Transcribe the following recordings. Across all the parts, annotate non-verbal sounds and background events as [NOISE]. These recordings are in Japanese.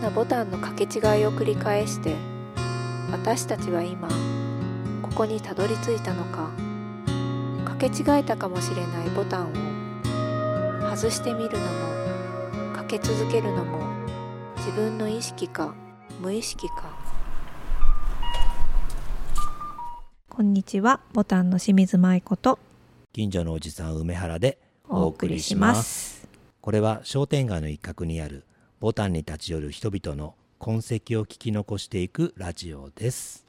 んなボタンの掛け違いを繰り返して私たちは今ここにたどり着いたのか掛け違えたかもしれないボタンを外してみるのもかけ続けるのも自分の意識か無意識かこんにちは、ボタンの清水舞子と近所のおじさん梅原でおお送りします。これは商店街の一角にあるボタンに立ち寄る人々の痕跡を聞き残していくラジオです。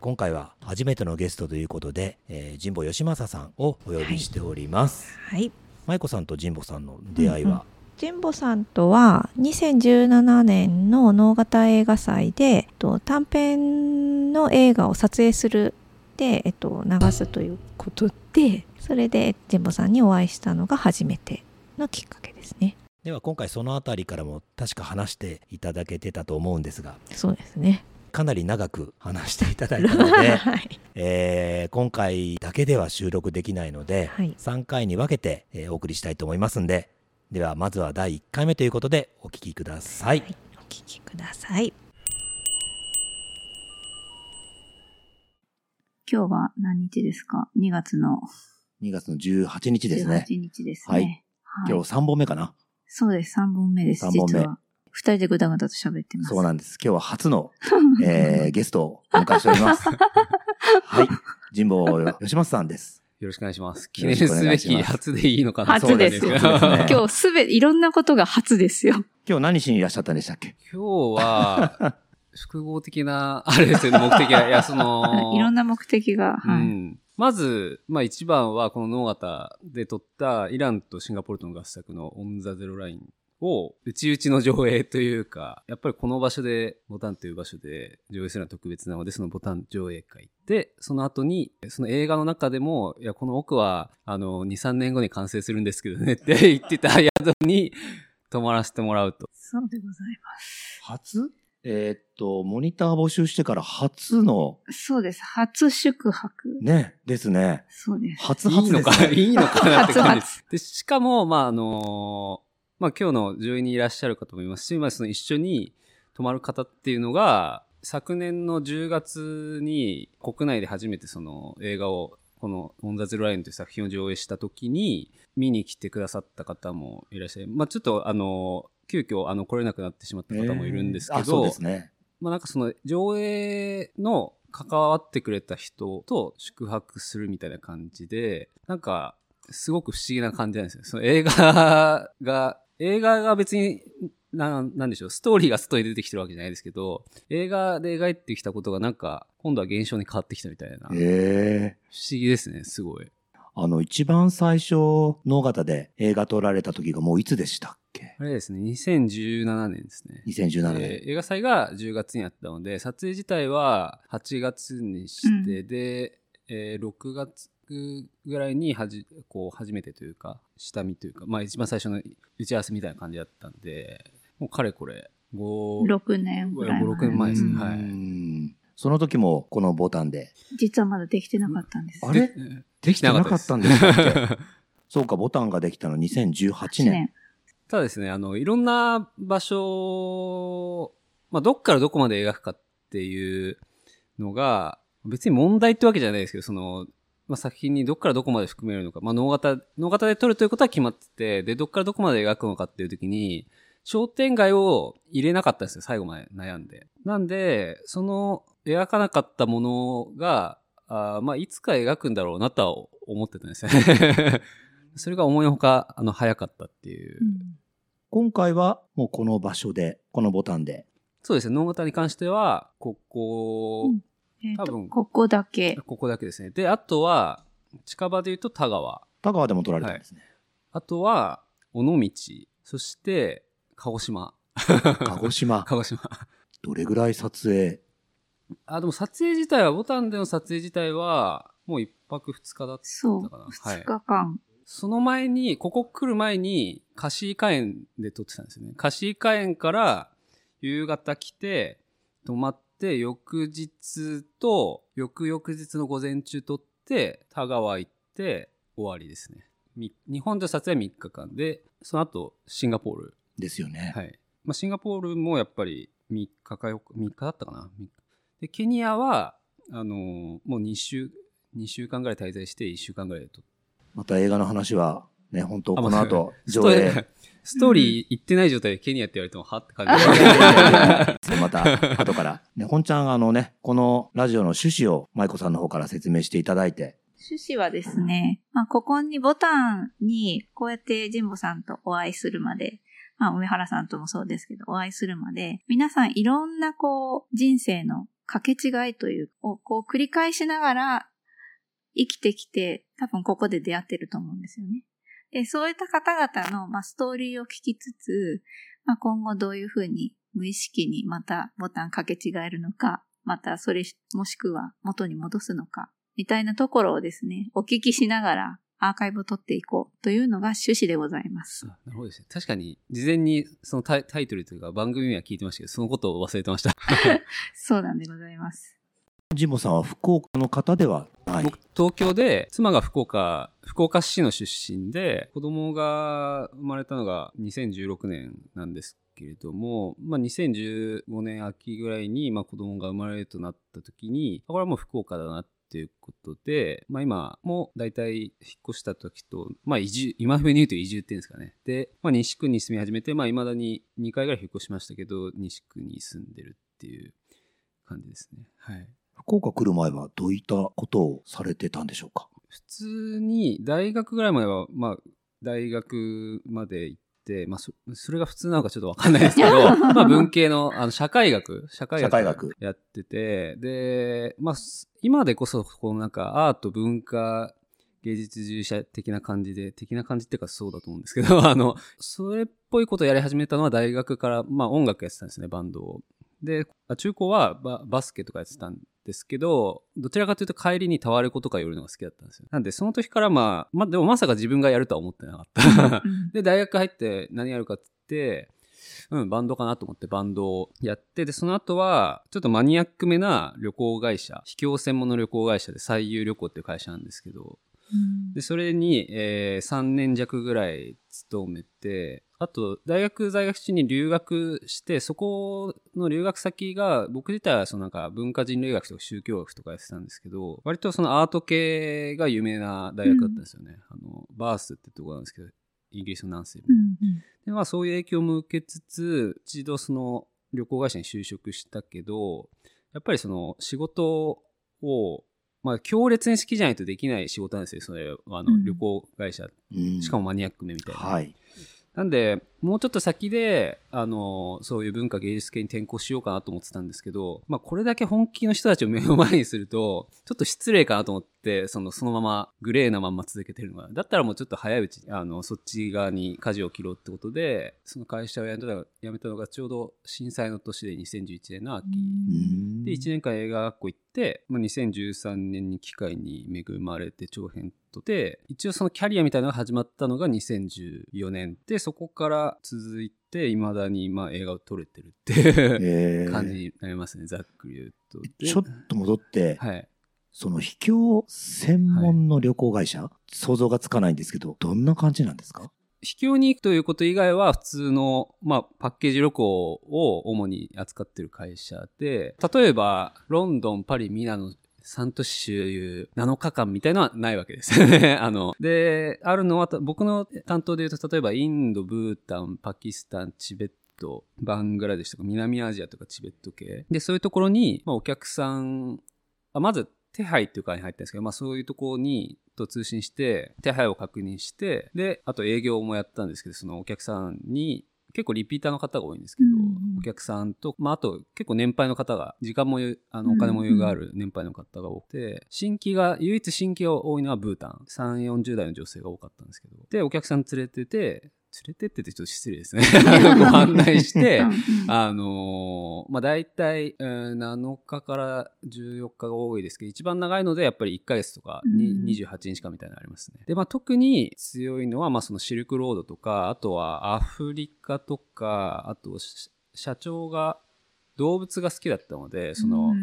今回は初めてのゲストということで、えー、神保義正さんをお呼びしております、はい。舞子さんと神保さんの出会いは、神保さんとは2017年の能型映画祭でと短編の映画を撮影するで、えっと、流すということでそれで神保さんにお会いしたのが初めてのきっかけですね。では今回そのあたりからも確か話していただけてたと思うんですがそうですね。かなり長く話していただいたので、[LAUGHS] はい。えー今回だけでは収録できないので、はい3回に分けて、えーお送りしたいと思いますんでではまずは第1回目ということでお聞きください、はいお聞きください。今日は何日ですか ?2 月の2月の18日ですね18日ですね。はいはい今日3本目かな？そうです。3本目です。三本目実は。二人でぐだぐだと喋ってます。そうなんです今日は初の、[LAUGHS] えーゲストをお迎えしております [LAUGHS] はい神保義正さんですよろしくお願いします。記念すべき初でいいのかな初ですですね今日すべて、いろんなことが初ですよ。今日何しにいらっしゃったんでしたっけ？今日は、[LAUGHS] 複合的な、[LAUGHS] あれですよね、目的は。いや、その、[LAUGHS] いろんな目的が。はい。うん。まず、まあ一番はこのノーガタで撮ったイランとシンガポールとの合作のオン・ザ・ゼロ・ラインを内々の上映というか、やっぱりこの場所で、ボタンという場所で上映するのは特別なので、そのボタン上映会で、その後に、その映画の中でも、いや、この奥は、あの、2、3年後に完成するんですけどねって言ってた宿に泊まらせてもらうと。そうでございます。初？えーっとモニター募集してから初のそうです。初宿泊。ねですねそうです。初いいのか、初ですねいいのかなって感じで初す。で、しかも、まあ、あのまあ、今日の上位にいらっしゃる方もいますし、まあ、その一緒に泊まる方っていうのが、昨年の10月に国内で初めてその映画を、このオンザゼロラインという作品を上映した時に見に来てくださった方もいらっしゃい。まあ、ちょっとあの、急遽あの来れなくなってしまった方もいるんですけど、えーねまあなんかその上映の関わってくれた人と宿泊するみたいな感じで、なんかすごく不思議な感じなんですよ。その映画が、[LAUGHS] 映画が別に、ななんでしょう、ストーリーが外に出てきてるわけじゃないですけど、映画で描いてきたことがなんか、今度は現象に変わってきたみたいな。不思ええ議ですね、すごい。あの、一番最初、能形で映画撮られた時がもういつでしたっけ？あれですね、2017年ですね。?2017 年。えー映画祭が10月にあったので、撮影自体は8月にして、で、えー6月ぐらいにはじ、こう、初めてというか、下見というか、まあ一番最初の打ち合わせみたいな感じだったんで、もうかれこれ、5、6年ぐらい5 6年前ですねはいうんその時もこのボタンで。実はまだできてなかったんです。あれ？できてなかったんですか？[LAUGHS] そうか、ボタンができたの2018 8年。年。ただですね、あの、いろんな場所、まあ、どっからどこまで描くかっていうのが、別に問題ってわけじゃないですけど、その、まあ、作品にどっからどこまで含めるのか、まあ、脳型、脳型で撮るということは決まってて、で、どっからどこまで描くのかっていう時に、商店街を入れなかったんですよ、最後まで悩んで。なんで、その、描かなかったものが、あーまあ、いつか描くんだろうなとは思ってたんですね。[LAUGHS] それが思いのほか、あの、早かったっていう。今回はもうこの場所で、このボタンで。そうですね、脳型に関しては、ここ、うんえーと多分ここだけ。ここだけですね。で、あとは、近場で言うと田川。田川でも撮られたんですね。あとは、尾道。そして、鹿児島。鹿児島。鹿児島。どれぐらい撮影あ、でも撮影自体は、ボタンでの撮影自体は、もう一泊二日だったそう。かな。2日間。その前に、ここ来る前に、カシーカ園で撮ってたんですよね。カシーカ園から夕方来て、泊まって、翌日と、翌々日の午前中撮って、田川行って、終わりですね。み日本で撮影は3日間で、その後、シンガポール。ですよね。はい。まあ、シンガポールもやっぱり3日か4日、3日だったかな。で、ケニアは、あのーもう2週、2週間ぐらい滞在して1週間ぐらいと。また映画の話は、ね、本当あこの後、ス上映。トーリー、ストーリー行ってない状態でケニアって言われても、はって感じ。[LAUGHS] また、後から。ね、本ちゃん、あのね、このラジオの趣旨を舞子さんの方から説明していただいて。趣旨はですね、まあ、ここにボタンに、こうやって神保さんとお会いするまで、まあ、梅原さんともそうですけど、お会いするまで、皆さんいろんなこう、人生の掛け違いという、をこう繰り返しながら生きてきて、多分ここで出会ってると思うんですよね。で、そういった方々の、まあ、ストーリーを聞きつつ、まあ、今後どういうふうに無意識にまたボタン掛け違えるのか、またそれ、もしくは元に戻すのか、みたいなところをですね、お聞きしながらアーカイブを取っていこうというのが趣旨でございます。あなるほどですね。確かに、事前にそのタイタイトルというか番組名は聞いてましたけど、そのことを忘れてました。[LAUGHS] そうなんでございます。ジモさんは福岡の方ではない。僕、東京で、妻が福岡、福岡市の出身で、子供が生まれたのが2016年なんですけれども、まあ、2015年秋ぐらいに、まあ、子供が生まれるとなった時に、これはもう福岡だなっていうことで、まあ、今も大体引っ越した時と、まあ、移住、今風に言うと移住っていうんですかね。で、まあ、西区に住み始めて、まあ、未だに2回ぐらい引っ越しましたけど、西区に住んでるっていう感じですね。はい。福岡来る前はどういったことをされてたんでしょうか？普通に大学ぐらいまでは、まあ、大学まで行って、まあ、そそれが普通なのかちょっとわかんないですけど、[LAUGHS] まあ、文系の、あの、社会学、社会学学やってて、で、まあ、す今でこそ、このなんか、アート、文化、芸術従事者的な感じで、的な感じっていうかそうだと思うんですけど、[LAUGHS] あの、それっぽいことをやり始めたのは大学から、まあ音楽やってたんですね、バンドを。で、あ中高はババスケとかやってたんですけど、どちらかというと帰りにタワレコとか寄るのが好きだったんですよ。なんで、その時からまあ、まあでもまさか自分がやるとは思ってなかった。うん [LAUGHS] で、大学入って何やるかって言って、うん、バンドかなと思ってバンドをやって、で、その後は、ちょっとマニアックめな旅行会社、秘境専門の旅行会社で最優旅行っていう会社なんですけど、で、それに、えー3年弱ぐらい勤めて、あと、大学在学中に留学して、そこの留学先が、僕自体はそのなんか文化人類学とか宗教学とかやってたんですけど、割とそのアート系が有名な大学だったんですよね。あの、バースってとこなんですけど、イギリスの南西部の。うんで、まあそういう影響も受けつつ、一度その旅行会社に就職したけど、やっぱりその仕事を、まあ強烈に好きじゃないとできない仕事なんですよ、それ、あのうん旅行会社。うんしかもマニアックめみたいな。はい。なんで、もうちょっと先で、あの、そういう文化芸術系に転校しようかなと思ってたんですけど、まあこれだけ本気の人たちを目の前にすると、ちょっと失礼かなと思って、その、そのままグレーなまんま続けてるのが。だったらもうちょっと早いうちに、あの、そっち側に舵を切ろうってことで、その会社を辞めたのが辞めたのがちょうど震災の年で2011年の秋。うんで、1年間映画学校行って、まあ、2013年に機会に恵まれて長編とで、一応そのキャリアみたいなのが始まったのが2014年で、そこから続いて、未だにまあ映画を撮れてるっていうえー感じになりますね、ざっくり言うと。でちょっと戻って、はい。その秘境専門の旅行会社、想像がつかないんですけど、どんな感じなんですか？秘境に行くということ以外は普通の、まあ、パッケージ旅行を主に扱ってる会社で、例えば、ロンドン、パリ、ミラノ、3都市周遊7日間みたいのはないわけですよね。[LAUGHS] あの、で、あるのは、僕の担当で言うと、例えばインド、ブータン、パキスタン、チベット、バングラデシュとか南アジアとかチベット系。で、そういうところに、まあ、お客さん、あまず手配っていう会に入ったんですけど、まあそういうところに、と通信して、手配を確認して、で、あと営業もやったんですけど、そのお客さんに、結構リピーターの方が多いんですけど、うんお客さんと、まああと結構年配の方が、時間もゆあの、うんお金も余裕がある年配の方が多くて、新規が、唯一新規が多いのはブータン。3、40代の女性が多かったんですけど。で、お客さん連れてて、連れてってってちょっと失礼ですね。[LAUGHS] ご案内してあのーまあ、大体、えー7日から14日が多いですけど、一番長いので、やっぱり1ヶ月とかにうん28日間みたいなのありますね。で、まあ、特に強いのは、まあ、そのシルクロードとか、あとはアフリカとか、あと、し社長が動物が好きだったので、その、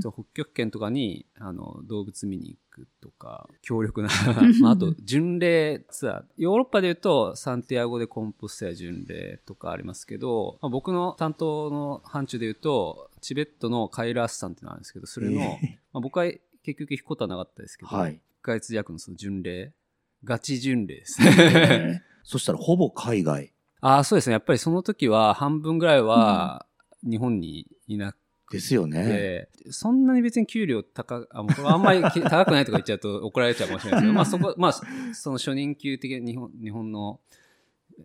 北極圏とかにあの動物見に行くとか、強力な [LAUGHS] まあ、あと、巡礼ツアー。ヨーロッパで言うと、サンティアゴでコンポステや巡礼とかありますけど、まあ、僕の担当の範疇で言うと、チベットのカイラースさんってのがあるんですけど、それの、えまあ、僕は結局行くことはなかったですけど、はい1ヶ月弱のその巡礼、ガチ巡礼ですえね。え [LAUGHS] そしたらほぼ海外ああ、そうですね。やっぱりその時は半分ぐらいは日本にいなくですよね。て、そんなに別に給料高、あ、あんまり [LAUGHS] き高くないとか言っちゃうと怒られちゃうかもしれないですけど、まあそこ、まあ、その初任給的な、日本、日本の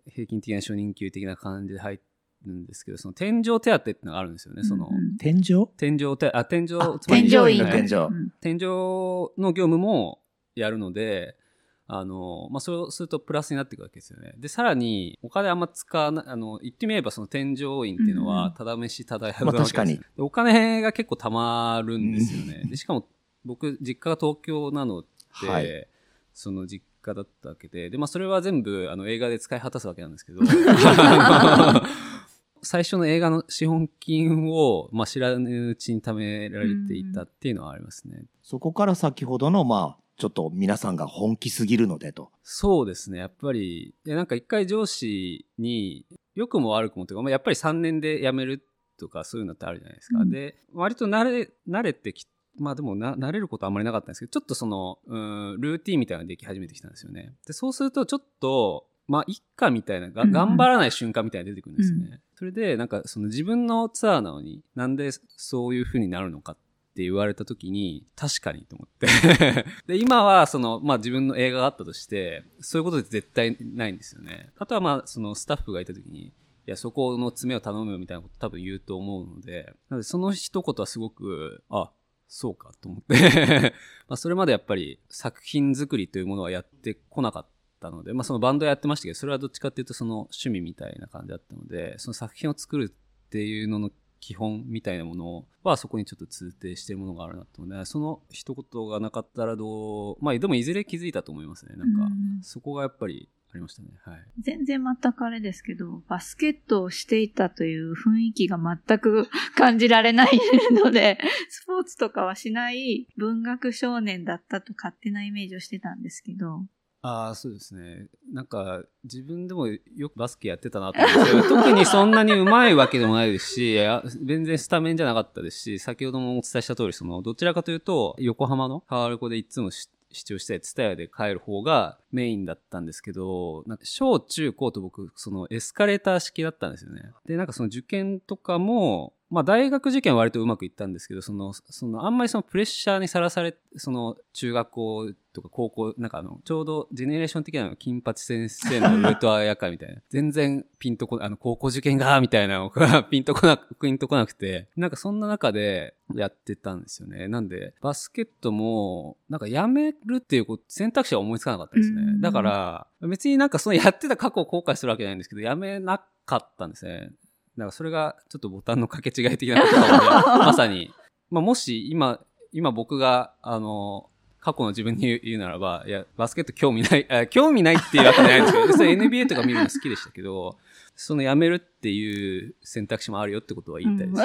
平均的な初任給的な感じで入るんですけど、その天井手当っていうのがあるんですよね。その、うん天井？天井手、あ、天井。天井うん天井の業務もやるので、あの、まあ、そうするとプラスになっていくわけですよね。で、さらに、お金あんま使わない、あの、言ってみればその添乗員っていうのうんうんは、ただ飯、ただ宿まあなわけですよ。確かに。でお金が結構貯まるんですよね。で、しかも、僕、実家が東京なので、はい。その実家だったわけで、で、まあ、それは全部、あの、映画で使い果たすわけなんですけど、[LAUGHS] [LAUGHS] 最初の映画の資本金を、まあ、知らぬうちに貯められていたっていうのはありますね。そこから先ほどの、まあ、ちょっと皆さんが本気すぎるのでと。そうですね。やっぱり、いやなんか一回上司に、良くも悪くもというか、まあ、やっぱり3年で辞めるとかそういうのってあるじゃないですか。うんで、割と慣れ、慣れてきまあでもな、慣れることあんまりなかったんですけど、ちょっとその、うん、ルーティンみたいなのができ始めてきたんですよね。で、そうするとちょっと、まあ、一家みたいな、がうんうん頑張らない瞬間みたいなのが出てくるんですよね。それで、なんかその自分のツアーなのに、なんでそういう風になるのかっって言われた時に、確かにと思って。[LAUGHS] で、今はその、まあ自分の映画があったとして、そういうことって絶対ないんですよね。あとはまあ、そのスタッフがいた時に、いや、そこの詰めを頼むみたいなこと多分言うと思うので、なのでその一言はすごく、あ、そうかと思って。[LAUGHS] まあそれまでやっぱり作品作りというものはやってこなかったので、まあそのバンドやってましたけど、それはどっちかっていうとその趣味みたいな感じだったので、その作品を作るっていうのの基本みたいなものはそこにちょっと通底してるものがあるなと思うので、その一言がなかったらどう、まあでもいずれ気づいたと思いますね。なんかうん、そこがやっぱりありましたね。はい。全然全くあれですけど、バスケットをしていたという雰囲気が全く感じられないので、[LAUGHS] スポーツとかはしない文学少年だったと勝手なイメージをしてたんですけど、ああ、そうですね。なんか、自分でもよくバスケやってたなと思うんですけど、[LAUGHS] 特にそんなに上手いわけでもないですし、全然スタメンじゃなかったですし、先ほどもお伝えした通り、その、どちらかというと、横浜のカワルコでいつも視聴したいツタヤで帰る方がメインだったんですけど、なんか小中高と僕、そのエスカレーター式だったんですよね。で、なんかその受験とかも、まあ大学受験は割とうまくいったんですけど、その、そのあんまりそのプレッシャーにさらされ、その中学校とか高校、なんかあの、ちょうどジェネレーション的なの金八先生のウルトラ夜会みたいな。[LAUGHS] 全然ピンとこ、あの、高校受験が、みたいなのが [LAUGHS] ピンとこなく、ピンとこなくて、なんかそんな中でやってたんですよね。なんで、バスケットも、なんかやめるっていう選択肢は思いつかなかったですねうん。だから、別になんかそのやってた過去を後悔するわけじゃないんですけど、やめなかったんですね。だからそれがちょっとボタンの掛け違い的なことなので、まさに、[LAUGHS] まあもし今、今僕が、あの、過去の自分に言うならば、いや、バスケット興味ない、あ興味ないっていうわけじゃないんですけど、[LAUGHS] それ NBA とか見るの好きでしたけど、そのやめるっていう選択肢もあるよってことは言いたいです。